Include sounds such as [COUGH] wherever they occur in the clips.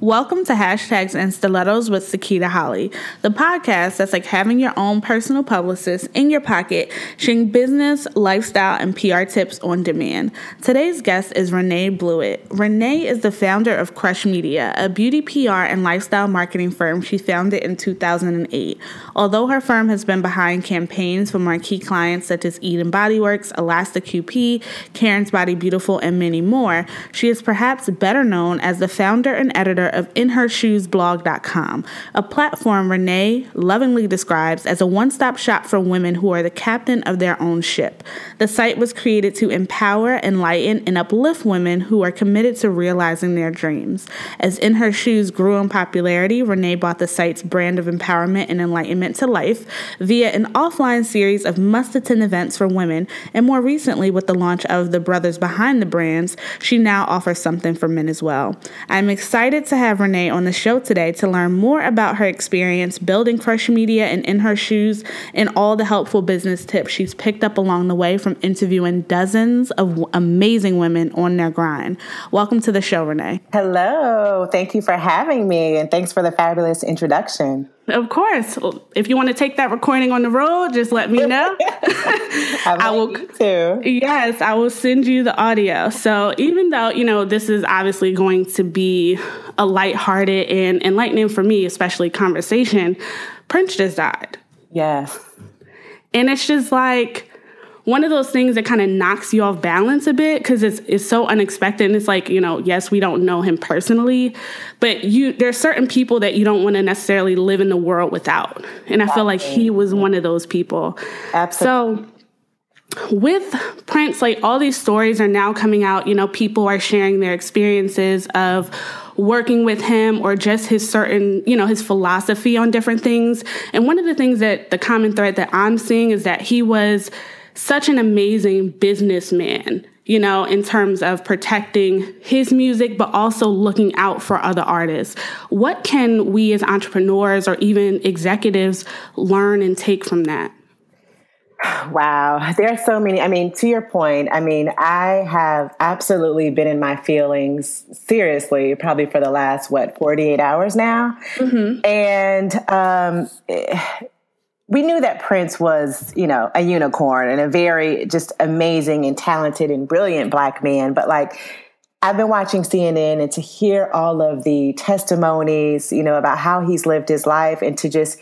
Welcome to Hashtags and Stilettos with Sakita Holly, the podcast that's like having your own personal publicist in your pocket, sharing business, lifestyle, and PR tips on demand. Today's guest is Renae Bluitt. Renae is the founder of Crush Media, a beauty PR and lifestyle marketing firm she founded in 2008. Although her firm has been behind campaigns for marquee clients such as Eden Body Works, Elasta QP, Karen's Body Beautiful, and many more, she is perhaps better known as the founder and editor of InHerShoesBlog.com, a platform Renae lovingly describes as a one stop shop for women who are the captain of their own ship. The site was created to empower, enlighten, and uplift women who are committed to realizing their dreams. As In Her Shoes grew in popularity, Renae brought the site's brand of empowerment and enlightenment to life via an offline series of must attend events for women, and more recently, with the launch of the Brothers Behind the Brands, she now offers something for men as well. I'm excited to have Renae on the show today to learn more about her experience building Crush Media and In Her Shoes and all the helpful business tips she's picked up along the way from interviewing dozens of amazing women on their grind. Welcome to the show, Renae. Hello. Thank you for having me and thanks for the fabulous introduction. Of course. If you want to take that recording on the road, just let me [LAUGHS] know. I, I will too. Yes, I will send you the audio. So even though, you know, this is obviously going to be a lighthearted and enlightening for me, especially conversation, Prince just died. Yes. And it's just like one of those things that kind of knocks you off balance a bit because it's it's so unexpected. And it's like you know, yes, we don't know him personally, but you there's certain people that you don't want to necessarily live in the world without. And I feel like he was one of those people. Absolutely. So with Prince, like all these stories are now coming out. You know, people are sharing their experiences of working with him or just his certain, you know, his philosophy on different things. And one of the things that the common thread that I'm seeing is that he was such an amazing businessman, you know, in terms of protecting his music, but also looking out for other artists. What can we as entrepreneurs or even executives learn and take from that? [SIGHS] Wow, there are so many. I mean, to your point, I mean, I have absolutely been in my feelings seriously, probably for the last, what, 48 hours now. Mm-hmm. And um, we knew that Prince was, you know, a unicorn and a very just amazing and talented and brilliant black man. But like, I've been watching CNN and to hear all of the testimonies, you know, about how he's lived his life and to just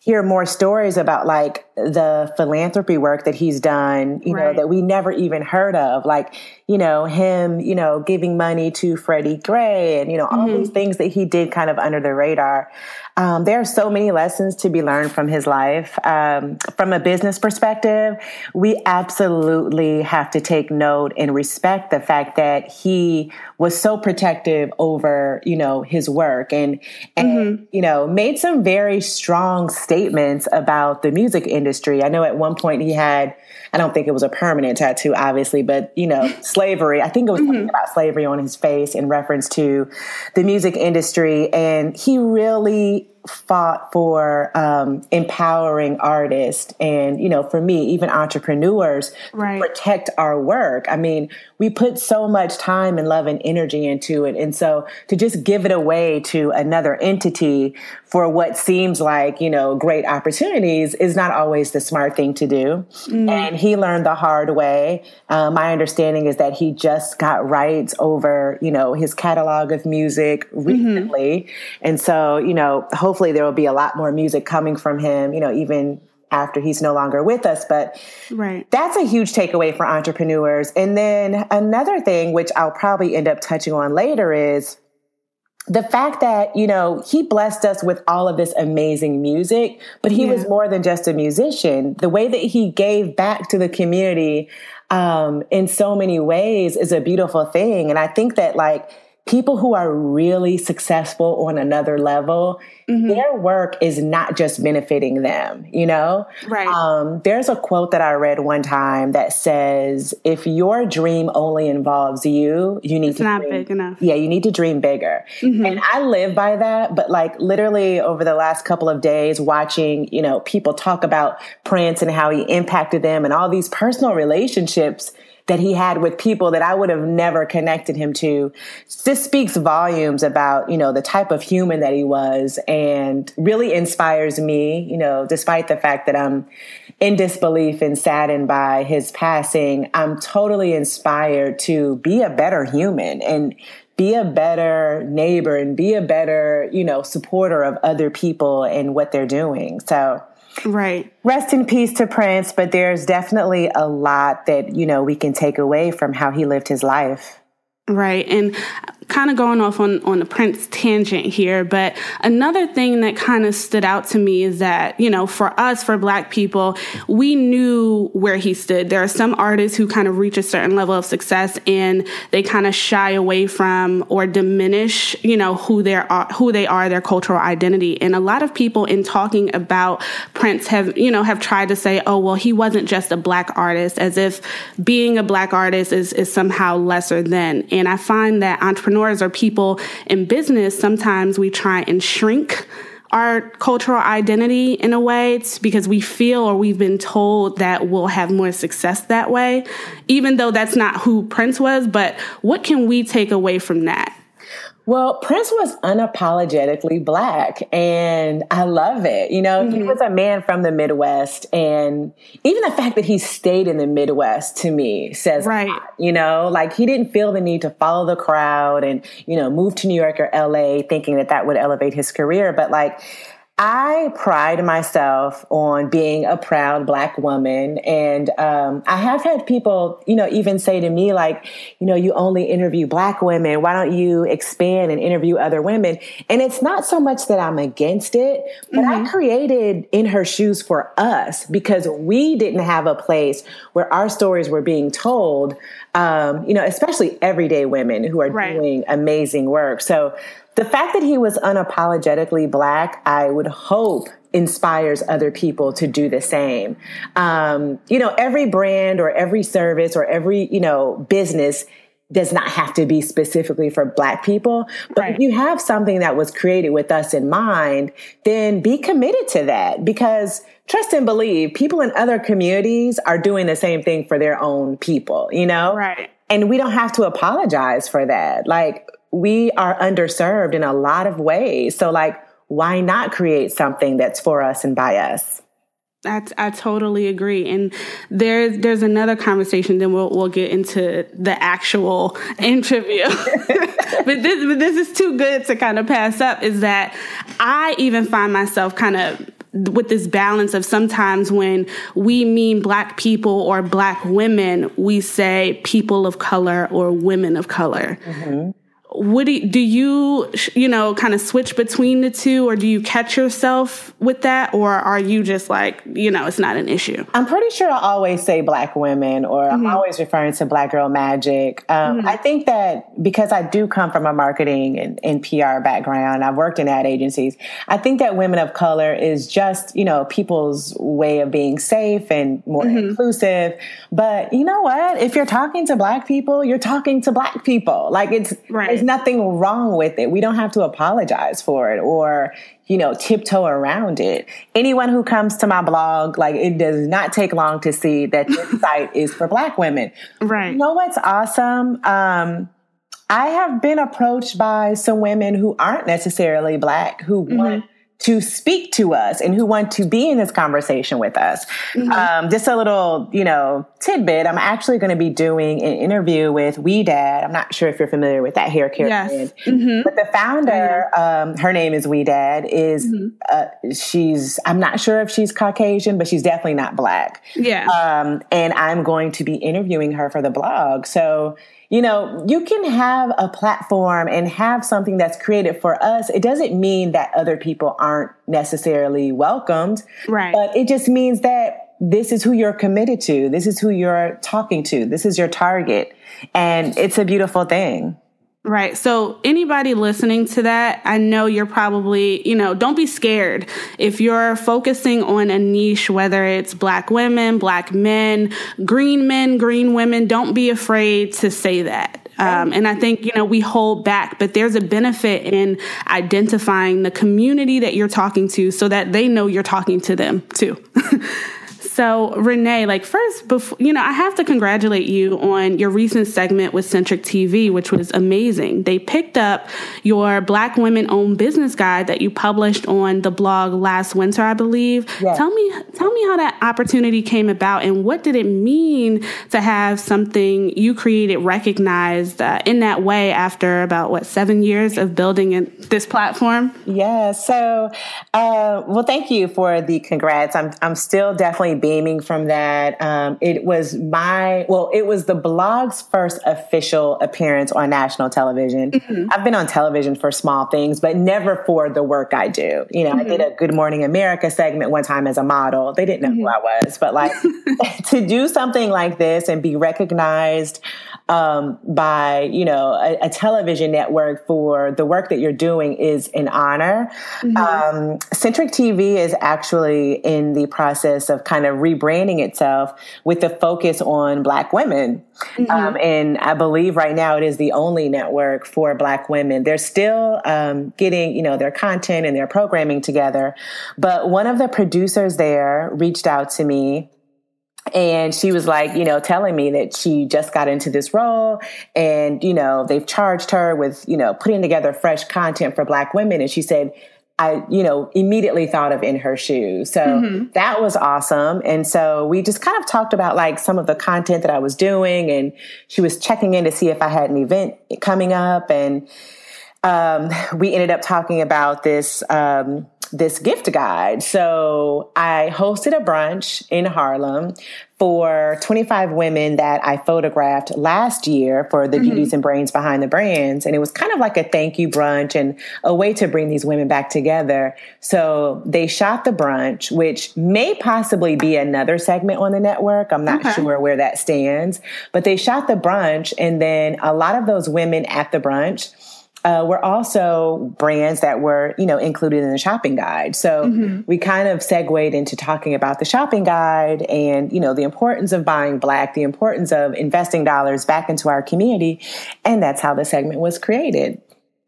hear more stories about like the philanthropy work that he's done, you right. know, that we never even heard of. Like, you know, him, you know, giving money to Freddie Gray and, you know, all mm-hmm. these things that he did kind of under the radar. Um, there are so many lessons to be learned from his life. Um, from a business perspective, we absolutely have to take note and respect the fact that he was so protective over, you know, his work and, and mm-hmm. you know, made some very strong statements about the music industry. I know at one point he had, I don't think it was a permanent tattoo, obviously, but you know, slavery. I think it was mm-hmm. about slavery on his face in reference to the music industry. And he really fought for um, empowering artists and you know for me even entrepreneurs right. protect our work i mean we put so much time and love and energy into it and so to just give it away to another entity for what seems like you know great opportunities is not always the smart thing to do mm. and he learned the hard way uh, my understanding is that he just got rights over you know his catalog of music mm-hmm. recently mm-hmm. and so you know hopefully there will be a lot more music coming from him, you know, even after he's no longer with us. But right. that's a huge takeaway for entrepreneurs. And then another thing, which I'll probably end up touching on later, is the fact that, you know, he blessed us with all of this amazing music, but he yeah. was more than just a musician. The way that he gave back to the community um, in so many ways is a beautiful thing. And I think that, like, people who are really successful on another level, mm-hmm. their work is not just benefiting them, you know? Right. Um, there's a quote that I read one time that says, if your dream only involves you, you need it's to not dream, big enough. Yeah, you need to dream bigger. Mm-hmm. And I live by that, but like literally over the last couple of days watching, you know, people talk about Prince and how he impacted them and all these personal relationships that he had with people that I would have never connected him to. This speaks volumes about, you know, the type of human that he was and really inspires me, you know, despite the fact that I'm in disbelief and saddened by his passing. I'm totally inspired to be a better human and be a better neighbor and be a better, you know, supporter of other people and what they're doing. So, right. Rest in peace to Prince, but there's definitely a lot that, you know, we can take away from how he lived his life. Right. And kind of going off on, on the Prince tangent here, but another thing that kind of stood out to me is that, you know, for us, for Black people, we knew where he stood. There are some artists who kind of reach a certain level of success and they kind of shy away from or diminish, you know, who they are, who they are, their cultural identity. And a lot of people in talking about Prince have, you know, have tried to say, oh, well, he wasn't just a Black artist, as if being a Black artist is, is somehow lesser than. And I find that entrepreneurs entrepreneurs or people in business, sometimes we try and shrink our cultural identity in a way it's because we feel or we've been told that we'll have more success that way, even though that's not who Prince was. But what can we take away from that? Well, Prince was unapologetically black and I love it. You know, mm-hmm. he was a man from the Midwest and even the fact that he stayed in the Midwest to me says, right. you know, like he didn't feel the need to follow the crowd and, you know, move to New York or LA thinking that that would elevate his career. But like, I pride myself on being a proud black woman. And um, I have had people, you know, even say to me, like, you know, you only interview black women. Why don't you expand and interview other women? And it's not so much that I'm against it, but mm-hmm. I created In Her Shoes for us because we didn't have a place where our stories were being told, um, you know, especially everyday women who are right. doing amazing work. So, the fact that he was unapologetically black, I would hope inspires other people to do the same. Um, you know, every brand or every service or every, you know, business does not have to be specifically for black people. But right. if you have something that was created with us in mind, then be committed to that because trust and believe people in other communities are doing the same thing for their own people, you know? Right. And we don't have to apologize for that. Like we are underserved in a lot of ways. So, like, why not create something that's for us and by us? I, I totally agree. And there's there's another conversation. Then we'll we'll get into the actual [LAUGHS] interview. [LAUGHS] but this but this is too good to kind of pass up. Is that I even find myself kind of with this balance of sometimes when we mean black people or black women, we say people of color or women of color. Mm-hmm do you, do you you know kind of switch between the two or do you catch yourself with that or are you just like you know it's not an issue i'm pretty sure i always say black women or mm-hmm. i'm always referring to black girl magic um, mm-hmm. i think that because i do come from a marketing and, and pr background i've worked in ad agencies i think that women of color is just you know people's way of being safe and more mm-hmm. inclusive but you know what if you're talking to black people you're talking to black people like it's right nothing wrong with it. We don't have to apologize for it or, you know, tiptoe around it. Anyone who comes to my blog, like it does not take long to see that this [LAUGHS] site is for black women. Right. You know what's awesome? Um, I have been approached by some women who aren't necessarily black who mm-hmm. want to speak to us and who want to be in this conversation with us. Mm-hmm. Um, just a little, you know, tidbit. I'm actually going to be doing an interview with We Dad. I'm not sure if you're familiar with that hair care yes. brand, mm-hmm. but the founder, um, her name is We Dad. Is mm-hmm. uh, she's? I'm not sure if she's Caucasian, but she's definitely not black. Yeah. Um, and I'm going to be interviewing her for the blog. So you know, you can have a platform and have something that's created for us. It doesn't mean that other people aren't necessarily welcomed. Right. But it just means that this is who you're committed to. This is who you're talking to. This is your target. And it's a beautiful thing. Right. So, anybody listening to that, I know you're probably, you know, don't be scared. If you're focusing on a niche, whether it's black women, black men, green men, green women, don't be afraid to say that. Um, and I think, you know, we hold back, but there's a benefit in identifying the community that you're talking to so that they know you're talking to them too. [LAUGHS] So, Renae, like first, before you know, I have to congratulate you on your recent segment with Centric TV, which was amazing. They picked up your Black Women Owned Business Guide that you published on the blog last winter, I believe. Yes. Tell me, tell me how that opportunity came about, and what did it mean to have something you created recognized uh, in that way after about what seven years of building this platform? Yeah. So, uh, well, thank you for the congrats. I'm I'm still definitely beaming from that. Um, it was my well, it was the blog's first official appearance on national television. Mm-hmm. I've been on television for small things, but never for the work I do. You know, mm-hmm. I did mm-hmm. a Good Morning America segment one time as a model. They didn't know mm-hmm. who I was, but like [LAUGHS] [LAUGHS] to do something like this and be recognized um, by you know a, a, television network for the work that you're doing is an honor. Mm-hmm. Um, Centric TV is actually in the process of kind of rebranding itself with the focus on Black women, mm-hmm. um, and I believe right now it is the only network for Black women. They're still um, getting you know their content and their programming together, but one of the producers there reached out to me and she was like, you know, telling me that she just got into this role and, you know, they've charged her with, you know, putting together fresh content for black women. And she said, I, you know, immediately thought of in her shoes. So mm-hmm. that was awesome. And so we just kind of talked about like some of the content that I was doing and she was checking in to see if I had an event coming up. And um, we ended up talking about this, um, this gift guide. So I hosted a brunch in Harlem for 25 women that I photographed last year for the mm-hmm. Beauties and Brains Behind the Brands. And it was kind of like a thank you brunch and a way to bring these women back together. So they shot the brunch, which may possibly be another segment on the network. I'm not okay. sure where that stands, but they shot the brunch. And then a lot of those women at the brunch, uh, were also brands that were, you know, included in the shopping guide. So mm-hmm. we kind of segued into talking about the shopping guide and, you know, the importance of buying black, the importance of investing dollars back into our community. And that's how the segment was created.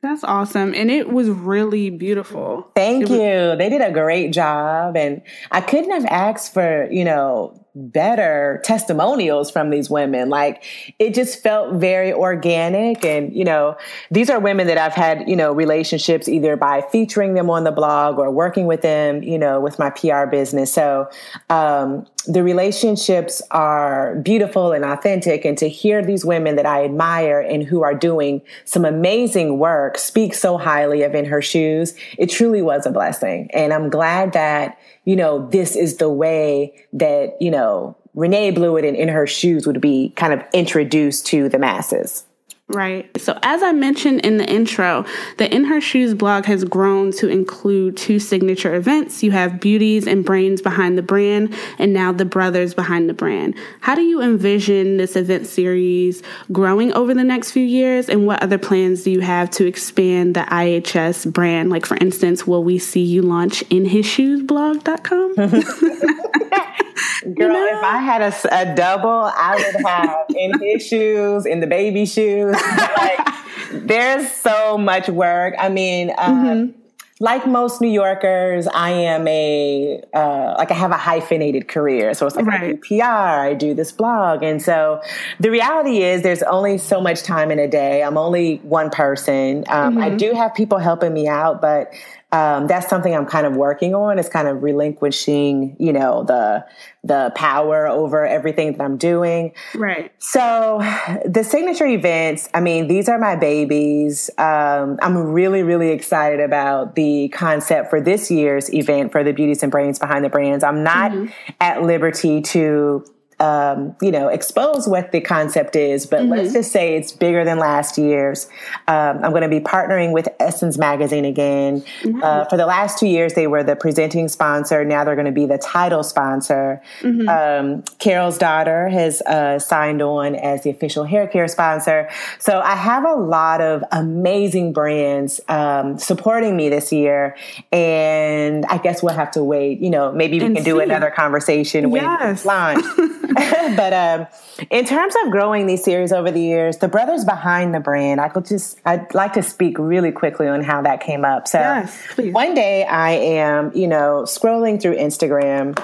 That's awesome. And it was really beautiful. Thank was- you. They did a great job. And I couldn't have asked for, you know, better testimonials from these women. Like it just felt very organic. And, you know, these are women that I've had, you know, relationships either by featuring them on the blog or working with them, you know, with my PR business. So, um, the relationships are beautiful and authentic. And to hear these women that I admire and who are doing some amazing work speak so highly of In Her Shoes, it truly was a blessing. And I'm glad that you know, this is the way that, you know, Renae Bluitt and in her shoes would be kind of introduced to the masses. Right. So, as I mentioned in the intro, the In Her Shoes blog has grown to include two signature events. You have Beauties and Brains behind the brand, and now the Brothers behind the brand. How do you envision this event series growing over the next few years, and what other plans do you have to expand the IHS brand? Like, for instance, will we see you launch inhisshoesblog.com? [LAUGHS] [LAUGHS] Girl, if I had a, a, double, I would have in his shoes, in the baby shoes. Like, there's so much work. I mean, um, mm-hmm. like most New Yorkers, I am a uh, like I have a hyphenated career. So it's like right. I do PR, I do this blog, and so the reality is there's only so much time in a day. I'm only one person. Um, mm-hmm. I do have people helping me out, but um, that's something I'm kind of working on. Is kind of relinquishing, you know, the the power over everything that I'm doing. Right. So the signature events, I mean, these are my babies. Um, I'm really, really excited about the concept for this year's event for the Beauties and Brains Behind the Brands. I'm not mm-hmm. at liberty to um, you know, expose what the concept is, but mm-hmm. let's just say it's bigger than last year's. Um, I'm going to be partnering with Essence Magazine again. Uh, for the last two years, they were the presenting sponsor. Now they're going to be the title sponsor. Mm-hmm. Um, Carol's daughter has uh, signed on as the official hair care sponsor. So I have a lot of amazing brands um, supporting me this year. And I guess we'll have to wait. You know, maybe we and can see. do another conversation yes. when launch. [LAUGHS] [LAUGHS] but um, in terms of growing these series over the years, the brothers behind the brand, I could just I'd like to speak really quickly on how that came up. So yes, one day I am, you know, scrolling through Instagram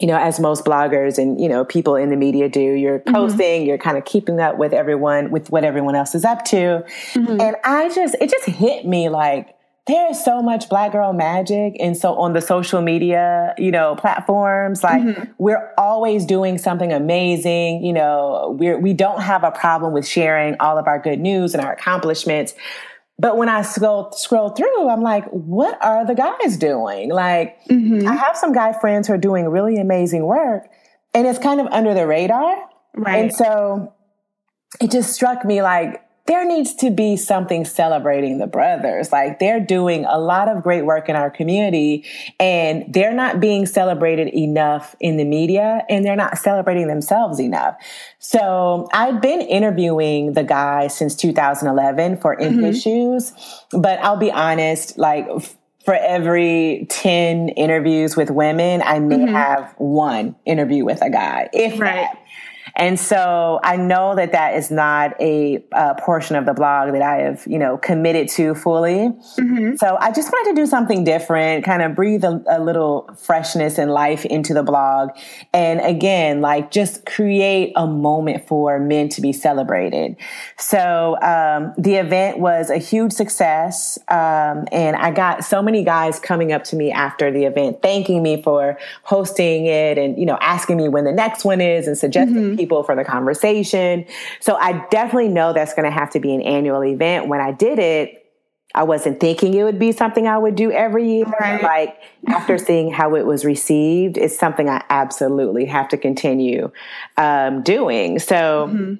you know, as most bloggers and, you know, people in the media do, you're mm-hmm. posting, mm-hmm. you're kind of keeping up with everyone, with what everyone else is up to. Mm-hmm. And I just, it just hit me like, there is so much black girl magic. And so on the social media, you know, platforms, like mm-hmm. we're always doing something amazing. You know, we're, we don't have a problem with sharing all of our good news and our accomplishments. But when I scroll scroll through, I'm like, what are the guys doing? Like, mm-hmm. I have some guy friends who are doing really amazing work, and it's kind of under the radar. Right. And so it just struck me like there needs to be something celebrating the brothers. Like they're doing a lot of great work in our community and they're not being celebrated enough in the media and they're not celebrating themselves enough. So I've been interviewing the guy since 2011 for In mm-hmm. His Shoes, but I'll be honest, like for every 10 interviews with women, I may mm-hmm. have one interview with a guy, if right. that. And so I know that that is not a, a portion of the blog that I have, you know, committed to fully. Mm-hmm. So I just wanted to do something different, kind of breathe a, a little freshness and life into the blog. And again, like just create a moment for men to be celebrated. So um, the event was a huge success. Um, and I got so many guys coming up to me after the event, thanking me for hosting it and, you know, asking me when the next one is and suggesting mm-hmm. people people for the conversation. So I definitely know that's going to have to be an annual event. When I did it, I wasn't thinking it would be something I would do every year. Right. Like after seeing how it was received, it's something I absolutely have to continue um, doing. So. Mm-hmm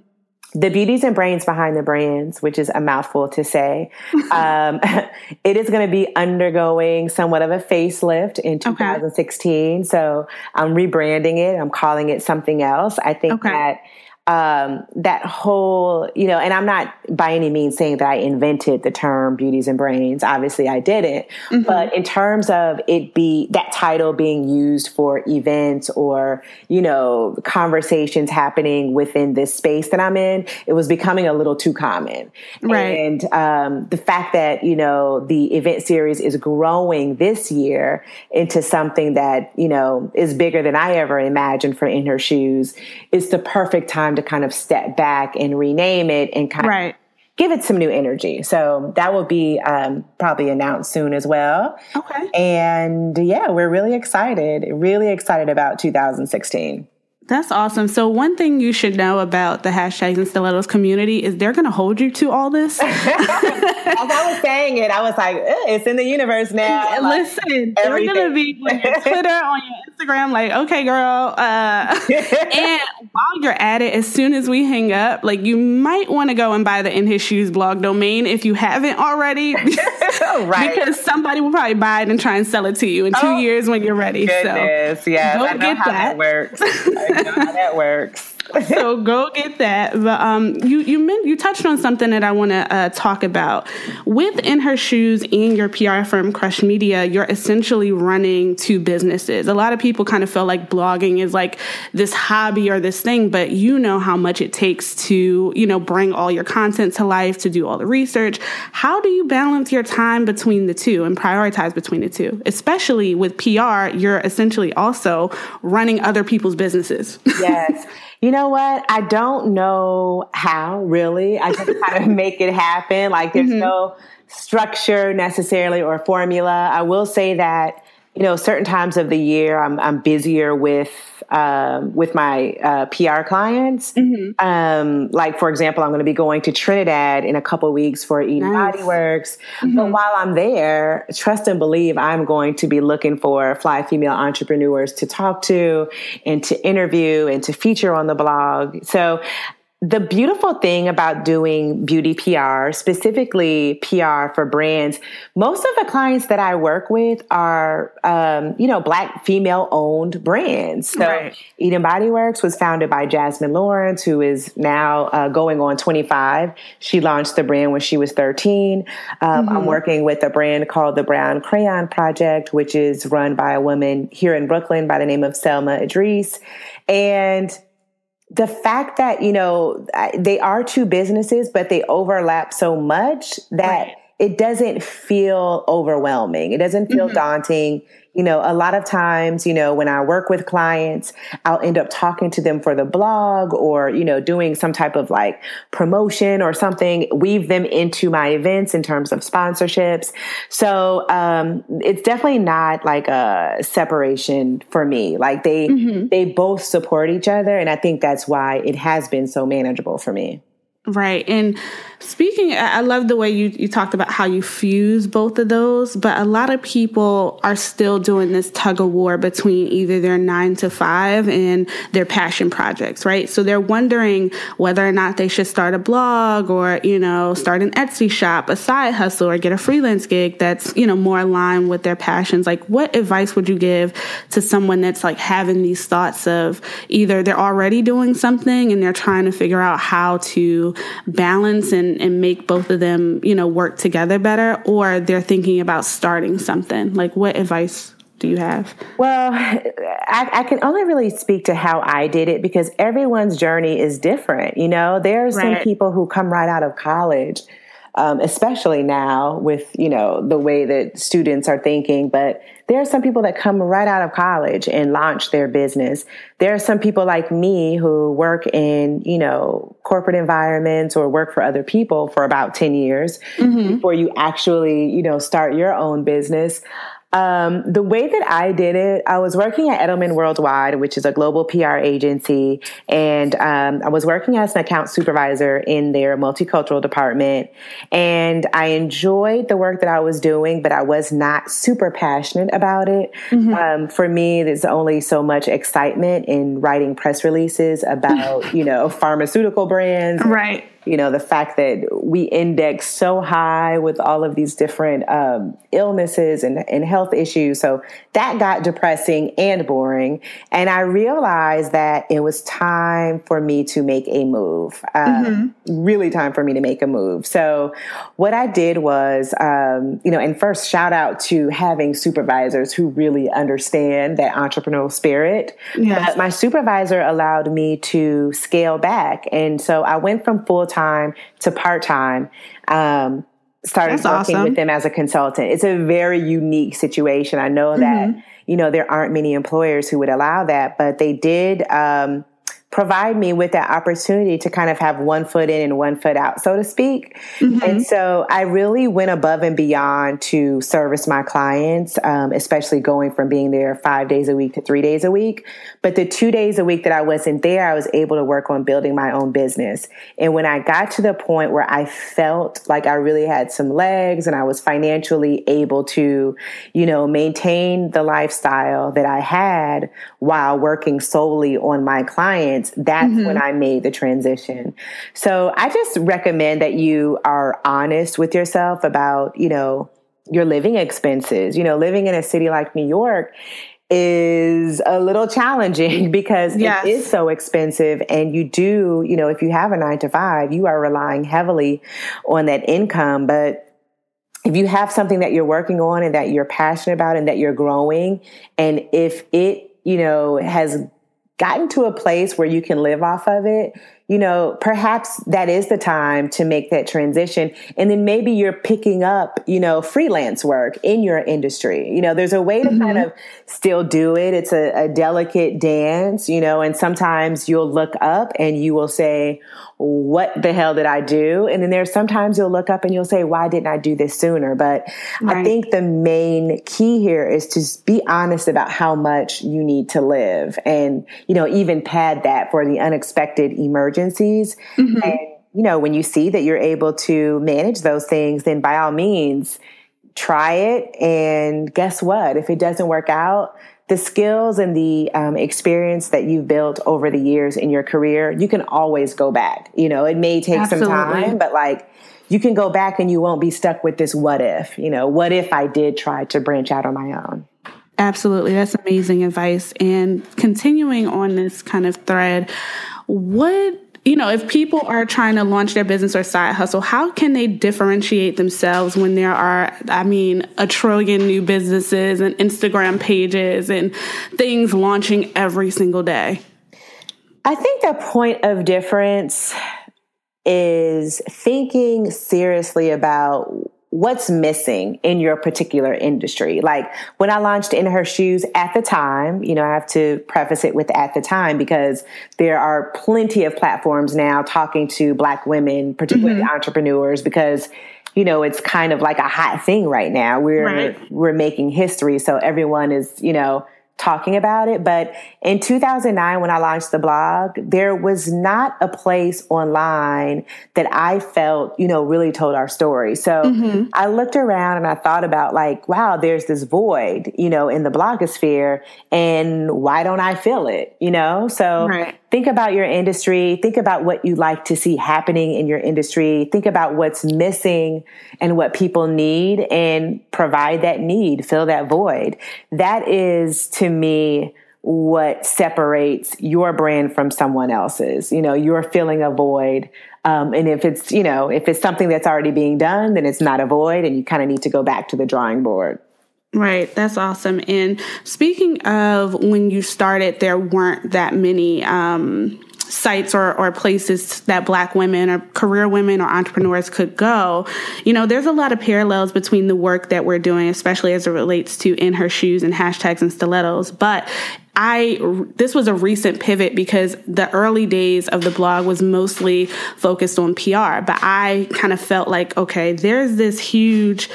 the beauties and brains behind the brands, which is a mouthful to say, [LAUGHS] um, [LAUGHS] it is going to be undergoing somewhat of a facelift in 2016. Okay. So I'm rebranding it. I'm calling it something else. I think okay. that um, that whole, you know, and I'm not by any means saying that I invented the term beauties and brains. Obviously, I didn't. Mm-hmm. But in terms of it be that title being used for events or, you know, conversations happening within this space that I'm in, it was becoming a little too common. Right. And um, the fact that, you know, the event series is growing this year into something that, you know, is bigger than I ever imagined for In Her Shoes is the perfect time to kind of step back and rename it and kind right. of give it some new energy. So that will be um, probably announced soon as well. Okay. And yeah, we're really excited, really excited about 2016. That's awesome. So one thing you should know about the hashtags and stilettos community is they're going to hold you to all this. [LAUGHS] As I was saying it, I was like, it's in the universe now. Like, Listen, they're going to be on your [LAUGHS] Twitter, on your Instagram, like, okay, girl. Uh, [LAUGHS] and while you're at it, as soon as we hang up, like you might want to go and buy the In His Shoes blog domain if you haven't already. right. Because somebody will probably buy it and try and sell it to you in two oh, years when you're ready. Goodness, so yes, go get that. that works that works. [LAUGHS] so go get that. But um, you you meant, you touched on something that I want to uh, talk about. With In Her Shoes and your PR firm Crush Media, you're essentially running two businesses. A lot of people kind of feel like blogging is like this hobby or this thing, but you know how much it takes to you know bring all your content to life, to do all the research. How do you balance your time between the two and prioritize between the two? Especially with PR, you're essentially also running other people's businesses. [LAUGHS] Yes. You know what? I don't know how really. I just [LAUGHS] kind of make it happen. Like there's mm-hmm. no structure necessarily or formula. I will say that you know, certain times of the year I'm, I'm busier with um, with my uh, PR clients. Mm-hmm. Um, like for example, I'm going to be going to Trinidad in a couple weeks for Eden nice. Body Works. Mm-hmm. But while I'm there, trust and believe I'm going to be looking for fly female entrepreneurs to talk to and to interview and to feature on the blog. So the beautiful thing about doing beauty PR, specifically PR for brands, most of the clients that I work with are, um, you know, black female owned brands. So right. Eden Body Works was founded by Jasmine Lawrence, who is now uh, going on 25. She launched the brand when she was 13. Um, mm-hmm. I'm working with a brand called the Brown Crayon Project, which is run by a woman here in Brooklyn by the name of Selma Idris. And the fact that you know they are two businesses but they overlap so much that right. it doesn't feel overwhelming. It doesn't feel mm-hmm. daunting. You know, a lot of times, you know, when I work with clients, I'll end up talking to them for the blog or, you know, doing some type of like promotion or something, weave them into my events in terms of sponsorships. So, um, it's definitely not like a separation for me. Like they, mm-hmm. they both support each other. And I think that's why it has been so manageable for me. Right. And speaking, I love the way you, you talked about how you fuse both of those, but a lot of people are still doing this tug of war between either their nine to five and their passion projects, right? So they're wondering whether or not they should start a blog or, you know, start an Etsy shop, a side hustle, or get a freelance gig that's, you know, more aligned with their passions. Like, what advice would you give to someone that's like having these thoughts of either they're already doing something and they're trying to figure out how to balance and, and make both of them, you know, work together better, or they're thinking about starting something? Like, what advice do you have? Well, I, I, can only really speak to how I did it because everyone's journey is different. You know, there are some right. people who come right out of college um, especially now with you know the way that students are thinking. But there are some people that come right out of college and launch their business. There are some people like me who work in you know corporate environments or work for other people for about ten years mm-hmm. before you actually you know start your own business. Um, the way that I did it, I was working at Edelman Worldwide, which is a global PR agency, and um, I was working as an account supervisor in their multicultural department. And I enjoyed the work that I was doing, but I was not super passionate about it. Mm-hmm. Um, for me, there's only so much excitement in writing press releases about, [LAUGHS] you know, pharmaceutical brands, right? You know the fact that we index so high with all of these different um, illnesses and, and health issues. So that got depressing and boring. And i realized that it was time for me to make a move um, mm-hmm. really time for me to make a move. So what i did was um, you know and first shout out to having supervisors who really understand that entrepreneurial spirit. Yes. but my supervisor allowed me to scale back. And so i went from full-time time to part time. Um, started That's working awesome. with them as a consultant. It's a very unique situation. I know that, mm-hmm. you know, there aren't many employers who would allow that, but they did, um, provide me with that opportunity to kind of have one foot in and one foot out, so to speak. Mm-hmm. And so I really went above and beyond to service my clients, um, especially going from being there five days a week to three days a week. But the two days a week that I wasn't there, I was able to work on building my own business. And when I got to the point where I felt like I really had some legs and I was financially able to, you know, maintain the lifestyle that I had while working solely on my clients that's mm-hmm. when I made the transition. So I just recommend that you are honest with yourself about, you know, your living expenses. You know, living in a city like New York is a little [LAUGHS] challenging [LAUGHS] because yes. it is so expensive and you do, you know, if you have a 9 to 5, you are relying heavily on that income, but if you have something that you're working on and that you're passionate about and that you're growing and if it, you know, has gotten to a place where you can live off of it, you know, perhaps that is the time to make that transition. And then maybe you're picking up, you know, freelance work in your industry. You know, there's a way to mm-hmm. kind of still do it. It's a, a delicate dance, you know, and sometimes you'll look up and you will say, what the hell did I do? And then there's sometimes you'll look up and you'll say, why didn't I do this sooner? But right. I think the main key here is to be honest about how much you need to live and, you know, even pad that for the unexpected emergencies. Mm-hmm. And, you know, when you see that you're able to manage those things, then by all means, try it. And guess what? If it doesn't work out, the skills and the um, experience that you've built over the years in your career, you can always go back. You know, it may take Absolutely. some time, but like you can go back and you won't be stuck with this what if, you know, what if I did try to branch out on my own? Absolutely. That's amazing advice. And continuing on this kind of thread, what you know, if people are trying to launch their business or side hustle, how can they differentiate themselves when there are, I mean, a trillion new businesses and Instagram pages and things launching every single day? I think the point of difference is thinking seriously about what's missing in your particular industry. Like when I launched In Her Shoes at the time, you know, I have to preface it with at the time because there are plenty of platforms now talking to Black women, particularly mm-hmm. entrepreneurs, because you know it's kind of like a hot thing right now. We're right. we're making history, so everyone is you know talking about it. But in 2009, when I launched the blog, there was not a place online that I felt, you know, really told our story. So mm-hmm. I looked around and I thought about like, wow, there's this void, you know, in the blogosphere and why don't I fill it, you know? So right think about your industry, think about what you like to see happening in your industry, think about what's missing and what people need and provide that need, fill that void. That is to me what separates your brand from someone else's. You know, you're filling a void. Um, and if it's, you know, if it's something that's already being done, then it's not a void and you kind of need to go back to the drawing board. Right, that's awesome. And speaking of when you started, there weren't that many um, sites or, or places that black women or career women or entrepreneurs could go. You know, there's a lot of parallels between the work that we're doing, especially as it relates to in her shoes and hashtags and stilettos. But I this was a recent pivot because the early days of the blog was mostly focused on PR, but I kind of felt like okay, there's this huge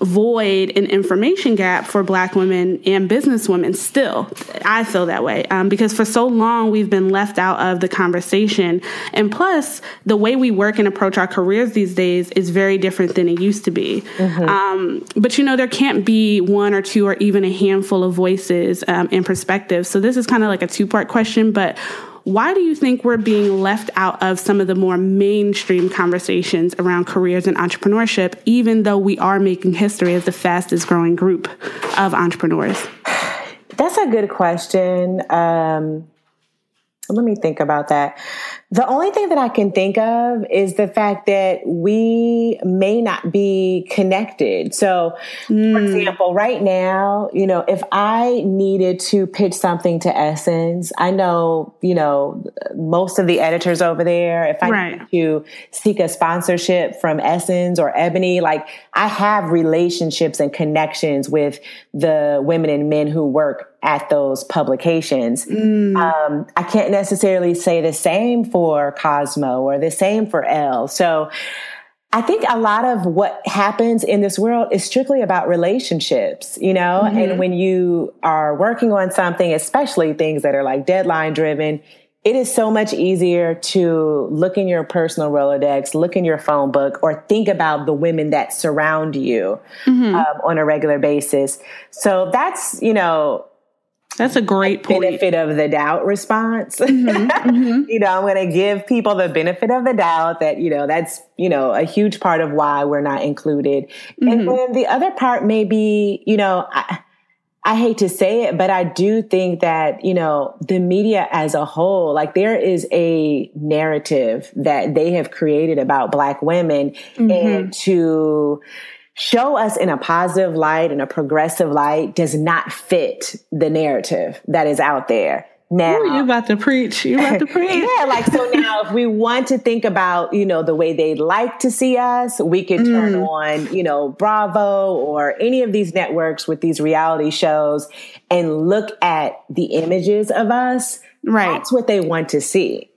void and information gap for black women and business women still. I feel that way um, because for so long we've been left out of the conversation. And plus the way we work and approach our careers these days is very different than it used to be. Mm-hmm. um, but you know there can't be one or two or even a handful of voices um, and perspectives so this is kind of like a two part question but why do you think we're being left out of some of the more mainstream conversations around careers and entrepreneurship, even though we are making history as the fastest growing group of entrepreneurs? That's a good question. Um, let me think about that. The only thing that I can think of is the fact that we may not be connected. So, mm. for hmm. example, right now, you know, if I needed to pitch something to Essence, I know, you know, most of the editors over there, if I right. need to seek a sponsorship from Essence or Ebony, like I have relationships and connections with the women and men who work at those publications. Mm. Um, I can't necessarily say the same for Cosmo or the same for Elle. So I think a lot of what happens in this world is strictly about relationships, you know? Mm-hmm. And when you are working on something, especially things that are like deadline driven, it is so much easier to look in your personal Rolodex, look in your phone book, or think about the women that surround you mm-hmm. um, on a regular basis. So that's, you know, that's a great point. benefit of the doubt response. [LAUGHS] Mm-hmm, mm-hmm. you know, I'm going to give people the benefit of the doubt that, you know, that's, you know, a huge part of why we're not included. Mm-hmm. And then the other part may be, you know, I, I hate to say it, but I do think that, you know, the media as a whole, like there is a narrative that they have created about Black women mm-hmm. and to, show us in a positive light and a progressive light does not fit the narrative that is out there. Now Ooh, you about to preach. You about to [LAUGHS] preach. yeah, like so [LAUGHS] now if we want to think about, you know, the way they like to see us, we could turn mm. on, you know, Bravo or any of these networks with these reality shows and look at the images of us. Right. That's what they want to see.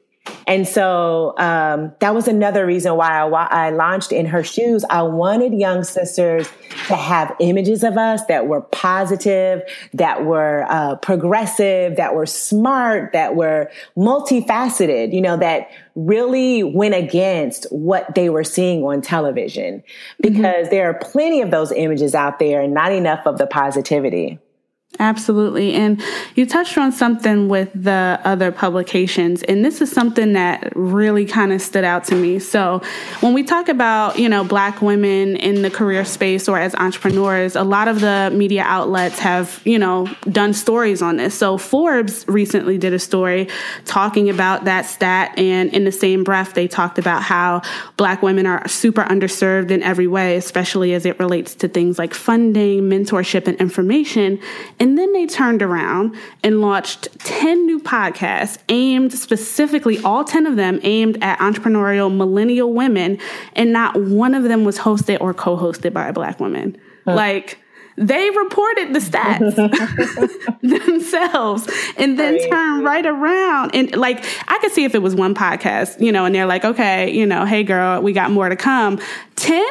And so um, that was another reason why I, why I launched In Her Shoes. I wanted young sisters to have images of us that were positive, that were uh, progressive, that were smart, that were multifaceted, you know, that really went against what they were seeing on television. Mm-hmm. Because mm-hmm. there are plenty of those images out there and not enough of the positivity. Absolutely. And you touched on something with the other publications, and this is something that really kind of stood out to me. So, when we talk about, you know, black women in the career space or as entrepreneurs, a lot of the media outlets have, you know, done stories on this. So, Forbes recently did a story talking about that stat, and in the same breath, they talked about how black women are super underserved in every way, especially as it relates to things like funding, mentorship, and information. And then they turned around and launched 10 new podcasts aimed specifically, all 10 of them aimed at entrepreneurial millennial women. And not one of them was hosted or co hosted by a black woman. Huh. Like, they reported the stats [LAUGHS] [LAUGHS] themselves and then Crazy. turn right around and like i could see if it was one podcast you know and they're like okay you know hey girl we got more to come 10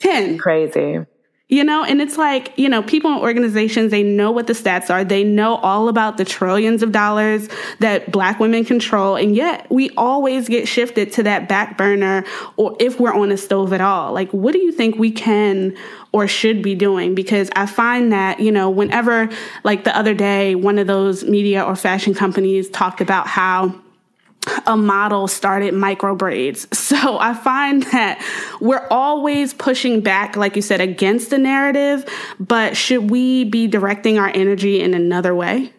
10 crazy you know, and it's like, you know, people in organizations, they know what the stats are. They know all about the trillions of dollars that black women control. And yet we always get shifted to that back burner or if we're on a stove at all. Like, what do you think we can or should be doing? Because I find that, you know, whenever, like the other day, one of those media or fashion companies talked about how a model started micro braids. [LAUGHS] So I find that we're always pushing back, like you said, against the narrative, but should we be directing our energy in another way?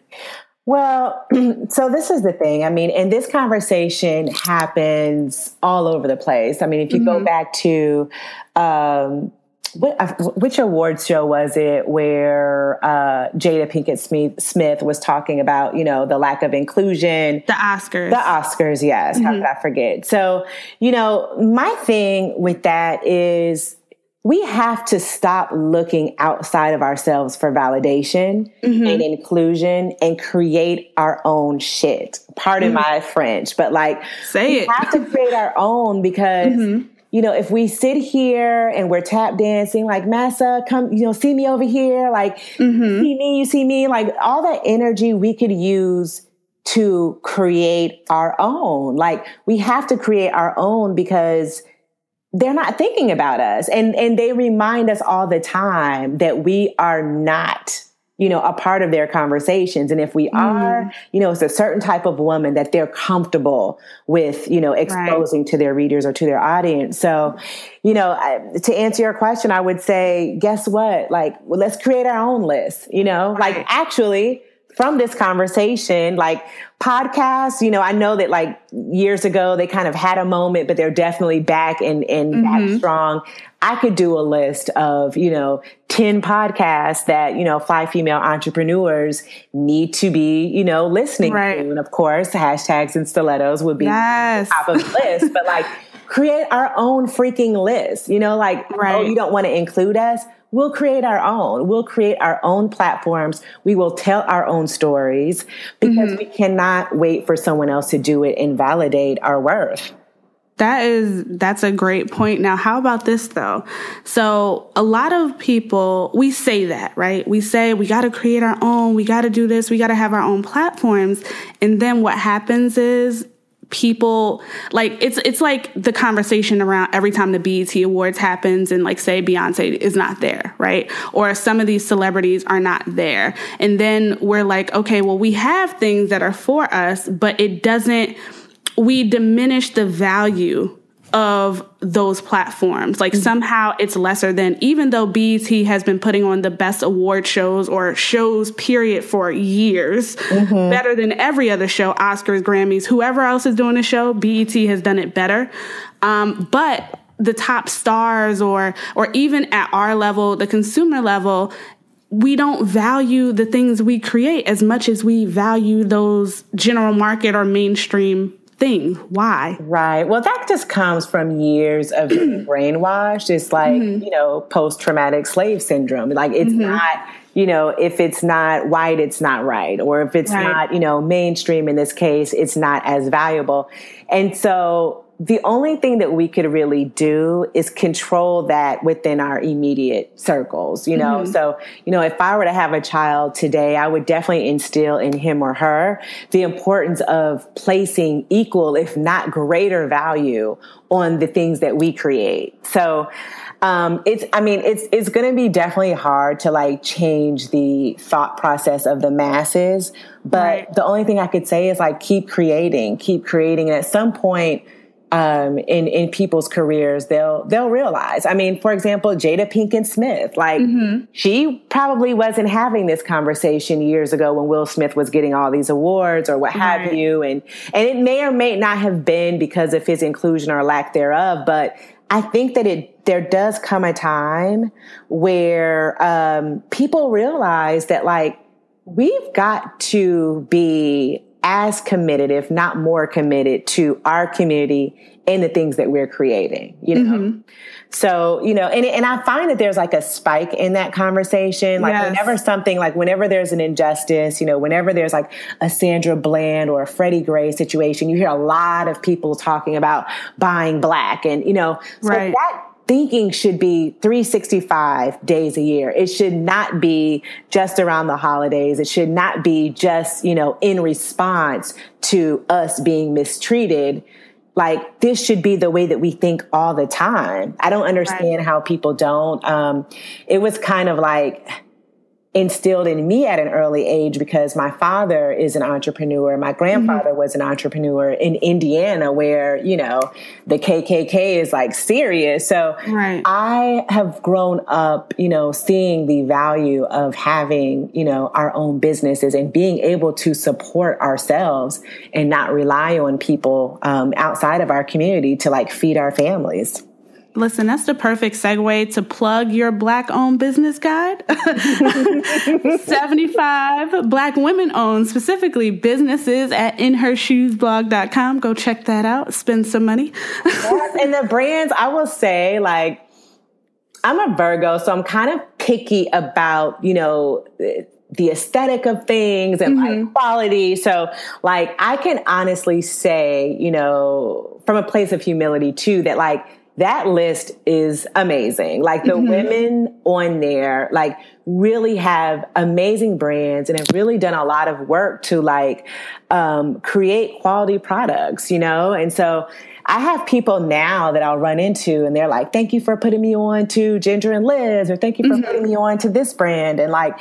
Well, [CLEARS THROAT] so this is the thing. I mean, and this conversation happens all over the place. I mean, if you mm-hmm. go back to, um, uh, which awards show was it where uh, Jada Pinkett Smith was talking about, you know, the lack of inclusion? The Oscars. The Oscars, yes. Mm-hmm. How could I forget? So, you know, my thing with that is we have to stop looking outside of ourselves for validation mm-hmm. and inclusion and create our own shit. Pardon mm-hmm. my French, but like, say we it. have to create our own because mm-hmm you know, if we sit here and we're tap dancing, like Massa, come, you know, see me over here, like mm-hmm. see me, you see me, like all that energy we could use to create our own. Like we have to create our own because they're not thinking about us and and they remind us all the time that we are not you know, a part of their conversations. And if we mm. are, you know, it's a certain type of woman that they're comfortable with, you know, exposing right. to their readers or to their audience. So, you know, I, to answer your question, I would say, guess what? Like, well, let's create our own list, you know, right. like actually, from this conversation, like podcasts, you know, I know that like years ago they kind of had a moment, but they're definitely back and, and mm-hmm. back strong. I could do a list of, you know, 10 podcasts that, you know, five female entrepreneurs need to be, you know, listening right. to. And of course, hashtags and stilettos would be yes. top of the list, but like create our own freaking list, you know, like, right. oh, you don't want to include us? We'll create our own. We'll create our own platforms. We will tell our own stories because mm-hmm. we cannot wait for someone else to do it and validate our worth. That is that's a great point. Now, how about this though? So, a lot of people we say that, right? We say we got to create our own, we got to do this, we got to have our own platforms. And then what happens is people like it's it's like the conversation around every time the BET Awards happens and like say Beyonce is not there, right? Or some of these celebrities are not there. And then we're like, okay, well we have things that are for us, but it doesn't we diminish the value of those platforms. Like mm-hmm. somehow it's lesser than, even though BET has been putting on the best award shows or shows, period, for years, mm-hmm. better than every other show, Oscars, Grammys, whoever else is doing a show, BET has done it better. Um, but the top stars or or even at our level, the consumer level, we don't value the things we create as much as we value those general market or mainstream thing. Why? Right. Well, that just comes from years of being [CLEARS THROAT] brainwashed. It's like, mm-hmm. you know, post traumatic slave syndrome. Like, it's mm-hmm. not, you know, if it's not white, it's not right. Or if it's right. not, you know, mainstream in this case, it's not as valuable. And so the only thing that we could really do is control that within our immediate circles, you know? Mm-hmm. So, you know, if I were to have a child today, I would definitely instill in him or her the importance of placing equal, if not greater value on the things that we create. So, um, it's, I mean, it's, it's going to be definitely hard to like change the thought process of the masses. But right. the only thing I could say is like, keep creating, keep creating. And at some point, um, in in people's careers, they'll they'll realize. I mean, for example, Jada Pinkett Smith, like mm-hmm. she probably wasn't having this conversation years ago when Will Smith was getting all these awards or what right. have you, and and it may or may not have been because of his inclusion or lack thereof, but I think that it there does come a time where um, people realize that like we've got to be as committed, if not more committed, to our community and the things that we're creating, you know? Mm-hmm. So, you know, and, and I find that there's like a spike in that conversation. Like yes. whenever something, like whenever there's an injustice, you know, whenever there's like a Sandra Bland or a Freddie Gray situation, you hear a lot of people talking about buying black and, you know, so right. that thinking should be 365 days a year. It should not be just around the holidays. It should not be just, you know, in response to us being mistreated. Like this should be the way that we think all the time. I don't understand right. how people don't. Um, it was kind of like, instilled in me at an early age because my father is an entrepreneur. My grandfather mm-hmm. was an entrepreneur in Indiana where, you know, the KKK is like serious. So right. I have grown up, you know, seeing the value of having, you know, our own businesses and being able to support ourselves and not rely on people um, outside of our community to like feed our families. Listen, that's the perfect segue to plug your black owned business guide. [LAUGHS] 75 black women owned, specifically businesses at inhershoesblog.com. Go check that out. Spend some money. yes, and the brands, I will say, like, I'm a Virgo, so I'm kind of picky about, you know, the aesthetic of things and mm-hmm. like quality. So like I can honestly say, you know, from a place of humility too, that like that list is amazing. Like the mm-hmm. women on there, like really have amazing brands and have really done a lot of work to like um, create quality products, you know? And so I have people now that I'll run into and they're like, thank you for putting me on to Ginger and Liz, or thank you for mm-hmm. putting me on to this brand. And like,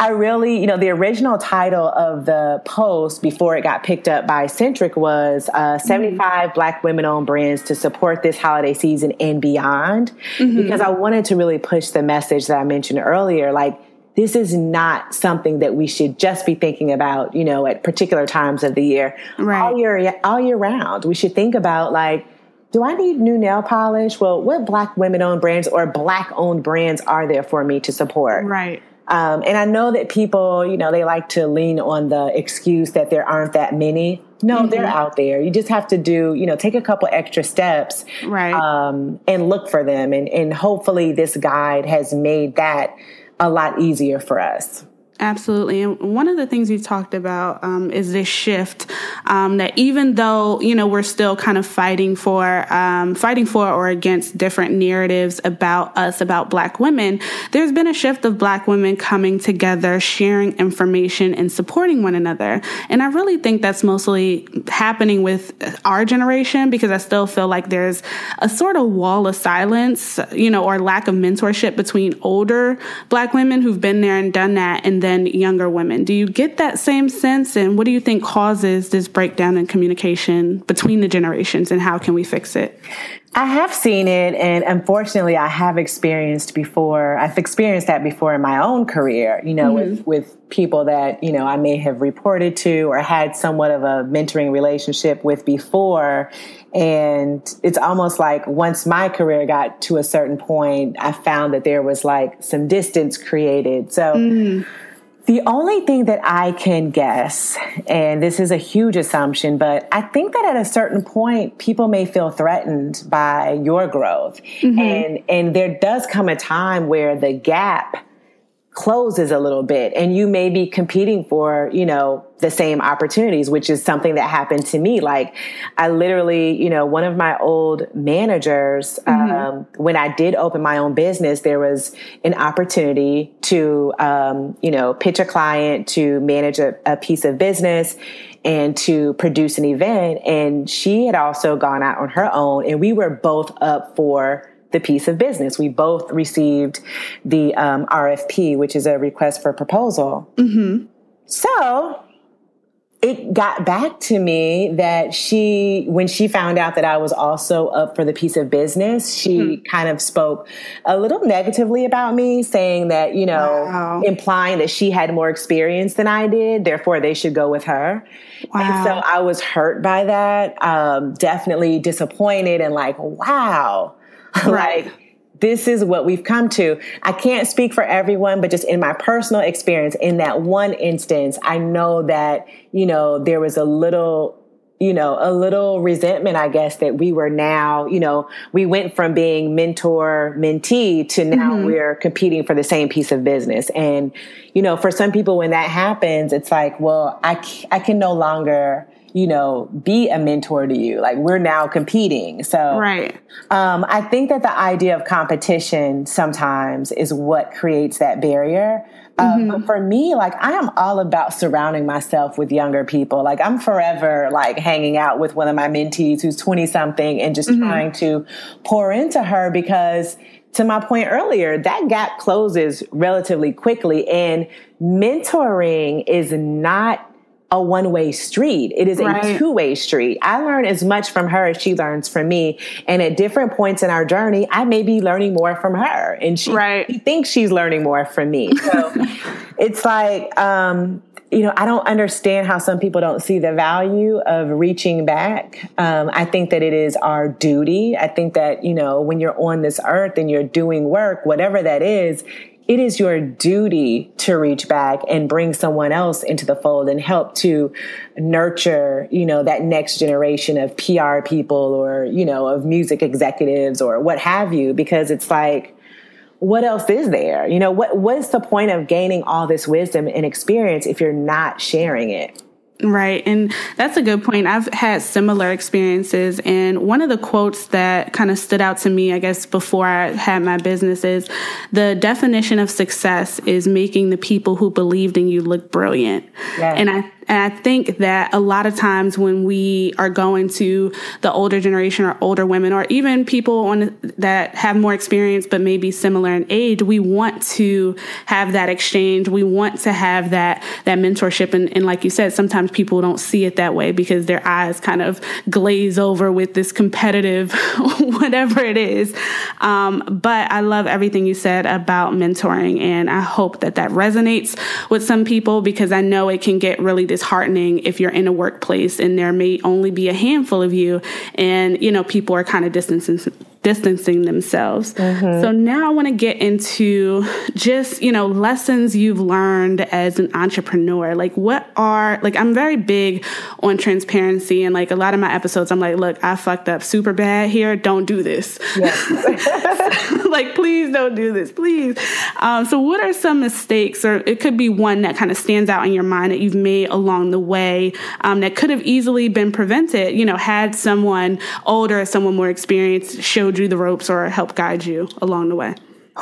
I really, you know, the original title of the post before it got picked up by Centric was uh, mm-hmm. 75 mm-hmm. Black women owned brands to support this holiday season and beyond. Mm-hmm. Because I wanted to really push the message that I mentioned earlier. Like, this is not something that we should just be thinking about, you know, at particular times of the year. Right. All year, all year round. We should think about like, do I need new nail polish? Well, what black women owned brands or black owned brands are there for me to support? Right. Um, and I know that people, you know, they like to lean on the excuse that there aren't that many. No, mm-hmm. they're out there. You just have to do, you know, take a couple extra steps, right? Um, and look for them. And, and hopefully, this guide has made that a lot easier for us. Absolutely. And one of the things you talked about um, is this shift um, that even though, you know, we're still kind of fighting for, um, fighting for or against different narratives about us, about Black women, there's been a shift of Black women coming together, sharing information and supporting one another. And I really think that's mostly happening with our generation because I still feel like there's a sort of wall of silence, you know, or lack of mentorship between older Black women who've been there and done that and then than younger women. Do you get that same sense? And what do you think causes this breakdown in communication between the generations and how can we fix it? I have seen it, and unfortunately, I have experienced before. I've experienced that before in my own career, you know, mm-hmm. with, with people that, you know, I may have reported to or had somewhat of a mentoring relationship with before. And it's almost like once my career got to a certain point, I found that there was like some distance created. So, mm-hmm the only thing that I can guess, and this is a huge assumption, but I think that at a certain point, people may feel threatened by your growth. Mm-hmm. And, and there does come a time where the gap closes a little bit and you may be competing for, you know, the same opportunities, which is something that happened to me. Like I literally, you know, one of my old managers, mm-hmm. um, when I did open my own business, there was an opportunity to, um, you know, pitch a client to manage a, a piece of business and to produce an event. And she had also gone out on her own and we were both up for the piece of business. We both received the um, RFP, which is a request for proposal. Mm-hmm. So it got back to me that she, when she found out that I was also up for the piece of business, she mm-hmm. kind of spoke a little negatively about me, saying that, you know, wow. implying that she had more experience than I did, therefore they should go with her. Wow. And so I was hurt by that, um, definitely disappointed and like, wow. [LAUGHS] Right. like this is what we've come to. I can't speak for everyone, but just in my personal experience, in that one instance, I know that, you know, there was a little you know, a little resentment, I guess, that we were now, you know, we went from being mentor mentee to now mm-hmm. we're competing for the same piece of business. And, you know, for some people, when that happens, it's like, well, I, I can no longer, you know, be a mentor to you. Like we're now competing. So, right. Um, I think that the idea of competition sometimes is what creates that barrier. Um, mm-hmm. But for me, like I am all about surrounding myself with younger people. Like I'm forever like hanging out with one of my mentees who's 20 something and just mm-hmm. trying to pour into her because to my point earlier, that gap closes relatively quickly and mentoring is not a one way street. It is right. a two way street. I learn as much from her as she learns from me. And at different points in our journey, I may be learning more from her and she, right. she thinks she's learning more from me. So [LAUGHS] it's like, um, you know, I don't understand how some people don't see the value of reaching back. Um, I think that it is our duty. I think that, you know, when you're on this earth and you're doing work, whatever that is, it is your duty to reach back and bring someone else into the fold and help to nurture, you know, that next generation of PR people or, you know, of music executives or what have you, because it's like, what else is there? You know, what what's the point of gaining all this wisdom and experience if you're not sharing it? Right. And that's a good point. I've had similar experiences. And one of the quotes that kind of stood out to me, I guess, before I had my business is the definition of success is making the people who believed in you look brilliant. Yes. And I and I think that a lot of times when we are going to the older generation or older women or even people on that have more experience but maybe similar in age, we want to have that exchange. We want to have that that mentorship. And, and like you said, sometimes people don't see it that way because their eyes kind of glaze over with this competitive [LAUGHS] whatever it is. Um, but I love everything you said about mentoring, and I hope that that resonates with some people because I know it can get really dis- disheartening if you're in a workplace and there may only be a handful of you and you know people are kind of distancing distancing themselves. Mm-hmm. So now I want to get into just, you know, lessons you've learned as an entrepreneur. Like what are like I'm very big on transparency and like a lot of my episodes I'm like, look, I fucked up super bad here. Don't do this. Yes. [LAUGHS] like please don't do this. Please. Um, so what are some mistakes or it could be one that kind of stands out in your mind that you've made along the way um, that could have easily been prevented, you know, had someone older, or someone more experienced show showed you the ropes or helped guide you along the way?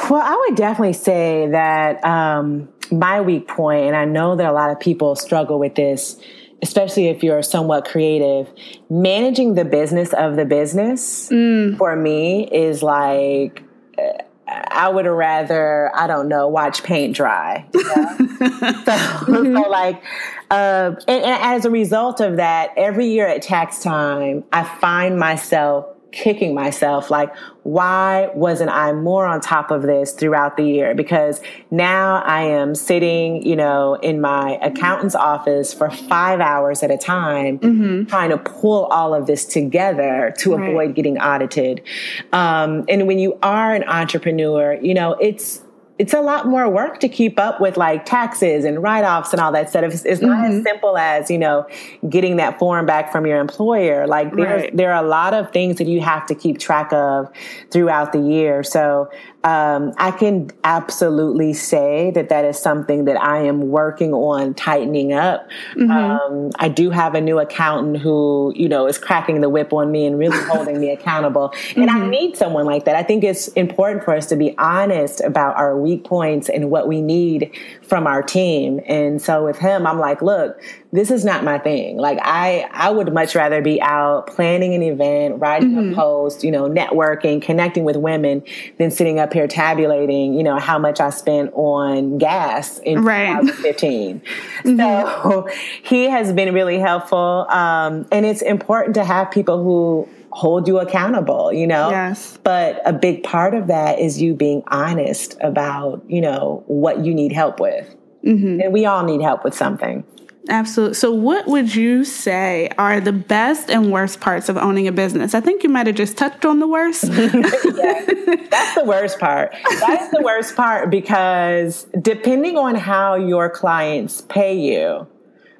Well, I would definitely say that um, my weak point, and I know that a lot of people struggle with this, especially if you're somewhat creative, managing the business of the business mm. for me is like, uh, I would rather, I don't know, watch paint dry. [LAUGHS] so, mm-hmm. so, like, uh, and, and as a result of that, every year at tax time, I find myself kicking myself like why wasn't i more on top of this throughout the year because now i am sitting you know in my accountant's office for five hours at a time mm-hmm. trying to pull all of this together to right. avoid getting audited um, and when you are an entrepreneur you know it's it's a lot more work to keep up with like taxes and write-offs and all that stuff. It's, it's not mm-hmm. as simple as, you know, getting that form back from your employer. Like there's, right. there are a lot of things that you have to keep track of throughout the year. So um, I can absolutely say that that is something that I am working on tightening up. Mm-hmm. Um, I do have a new accountant who, you know, is cracking the whip on me and really holding me [LAUGHS] accountable. And mm-hmm. I need someone like that. I think it's important for us to be honest about our weak points and what we need from our team. And so with him, I'm like, look, this is not my thing. Like I, I would much rather be out planning an event, writing mm-hmm. a post, you know, networking, connecting with women than sitting up here tabulating, you know, how much I spent on gas in right. 2015. [LAUGHS] mm-hmm. So he has been really helpful. Um, and it's important to have people who hold you accountable, you know? Yes. But a big part of that is you being honest about, you know, what you need help with. Mm-hmm. And we all need help with something. Absolutely. So, what would you say are the best and worst parts of owning a business? I think you might have just touched on the worst. [LAUGHS] yeah, that's the worst part. That's the worst part because depending on how your clients pay you,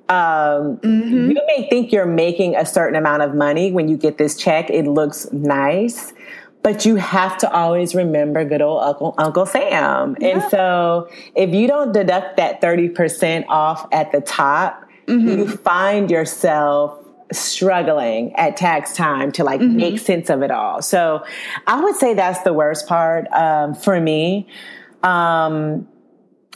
um, mm-hmm. you may think you're making a certain amount of money when you get this check. It looks nice but you have to always remember good old Uncle, Uncle Sam. Yeah. And so if you don't deduct that 30% off at the top, mm-hmm. you find yourself struggling at tax time to like mm-hmm. make sense of it all. So I would say that's the worst part um, for me. Um,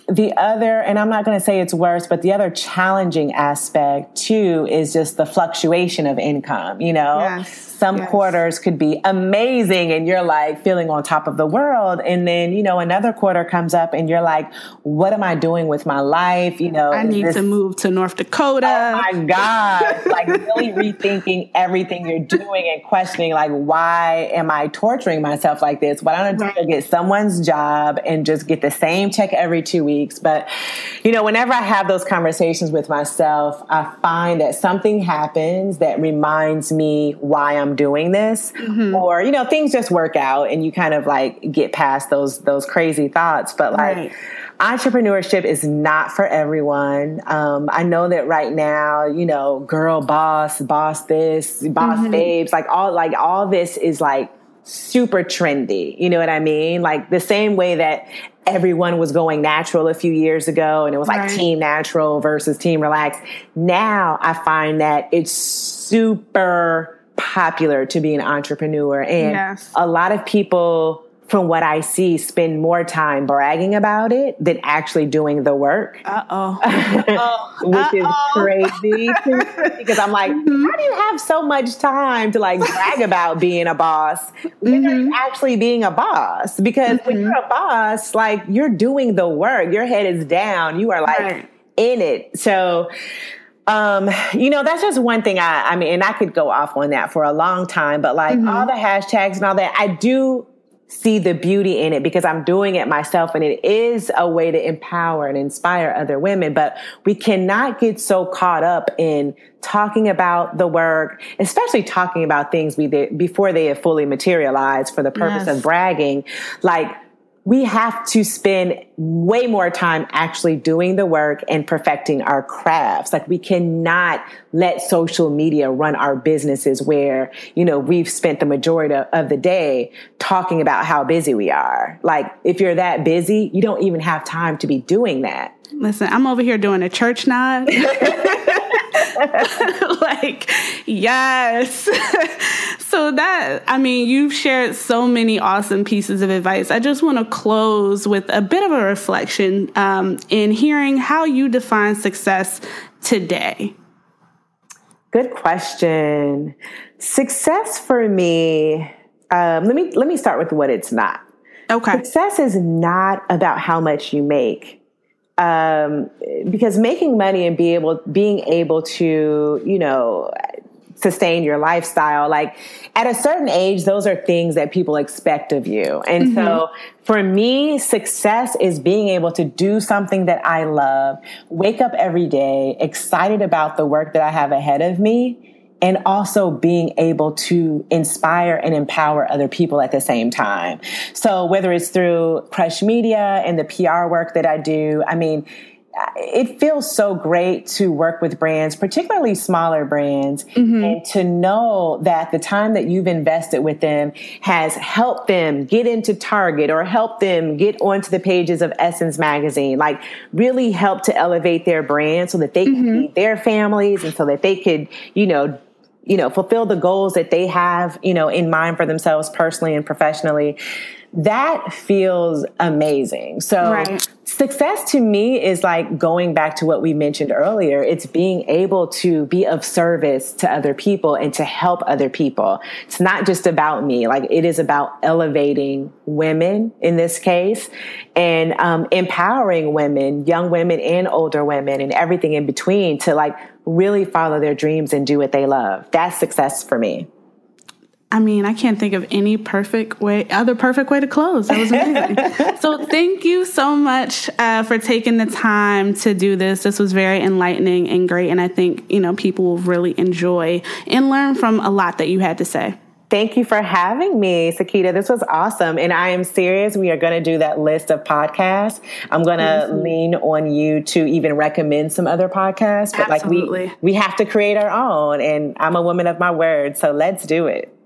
the other, and I'm not going to say it's worse, but the other challenging aspect too is just the fluctuation of income. You know, yes some yes. quarters could be amazing and you're like feeling on top of the world. And then, you know, another quarter comes up and you're like, what am I doing with my life? You know, I need this- to move to North Dakota. Oh my God. like really rethinking everything you're doing and questioning, like, why am I torturing myself like this? Why don't I right. get someone's job and just get the same check every two weeks? But, you know, whenever I have those conversations with myself, I find that something happens that reminds me why I'm doing this mm-hmm. or you know things just work out and you kind of like get past those those crazy thoughts but like right. entrepreneurship is not for everyone um, i know that right now you know girl boss boss this boss mm-hmm. babes like all like all this is like super trendy you know what i mean like the same way that everyone was going natural a few years ago and it was like right. team natural versus team relaxed now i find that it's super popular to be an entrepreneur. And yes. a lot of people, from what I see, spend more time bragging about it than actually doing the work. Uh oh. [LAUGHS] Which is crazy [LAUGHS] because I'm like, mm-hmm. how do you have so much time to like brag [LAUGHS] about being a boss when mm-hmm. you're actually being a boss? Because mm-hmm. when you're a boss, like you're doing the work, your head is down, you are like right. in it. So, um, you know, that's just one thing I, I mean, and I could go off on that for a long time, but like mm-hmm. all the hashtags and all that, I do see the beauty in it because I'm doing it myself and it is a way to empower and inspire other women. But we cannot get so caught up in talking about the work, especially talking about things we did before they have fully materialized for the purpose yes. of bragging. Like we have to spend way more time actually doing the work and perfecting our crafts. Like we cannot let social media run our businesses where, you know, we've spent the majority of the day talking about how busy we are. Like if you're that busy, you don't even have time to be doing that. Listen, I'm over here doing a church nod. [LAUGHS] [LAUGHS] like, yes. [LAUGHS] so that, I mean, you've shared so many awesome pieces of advice. I just want to close with a bit of a reflection um, in hearing how you define success today. Good question. Success for me, um, let me let me start with what it's not. Okay. Success is not about how much you make um, because making money and be able being able to you know sustain your lifestyle like at a certain age those are things that people expect of you and mm-hmm. so for me success is being able to do something that i love wake up every day excited about the work that i have ahead of me and also being able to inspire and empower other people at the same time. So whether it's through Crush Media and the PR work that I do, I mean, it feels so great to work with brands, particularly smaller brands, mm-hmm. and to know that the time that you've invested with them has helped them get into Target or helped them get onto the pages of Essence magazine, like really help to elevate their brand so that they mm-hmm. can feed their families and so that they could, you know, you know, fulfill the goals that they have, you know, in mind for themselves personally and professionally, that feels amazing. So right. success to me is like going back to what we mentioned earlier. It's being able to be of service to other people and to help other people. It's not just about me. Like it is about elevating women in this case and um, empowering women, young women and older women and everything in between to like really follow their dreams and do what they love. That's success for me. I mean, I can't think of any perfect way, other perfect way to close. That was amazing. [LAUGHS] so, thank you so much uh, for taking the time to do this. This was very enlightening and great. And I think, you know, people will really enjoy and learn from a lot that you had to say. Thank you for having me, Sakita. This was awesome. And I am serious. We are going to do that list of podcasts. I'm going to mm-hmm. lean on you to even recommend some other podcasts. But Absolutely. like we, we have to create our own. And I'm a woman of my word. So let's do it.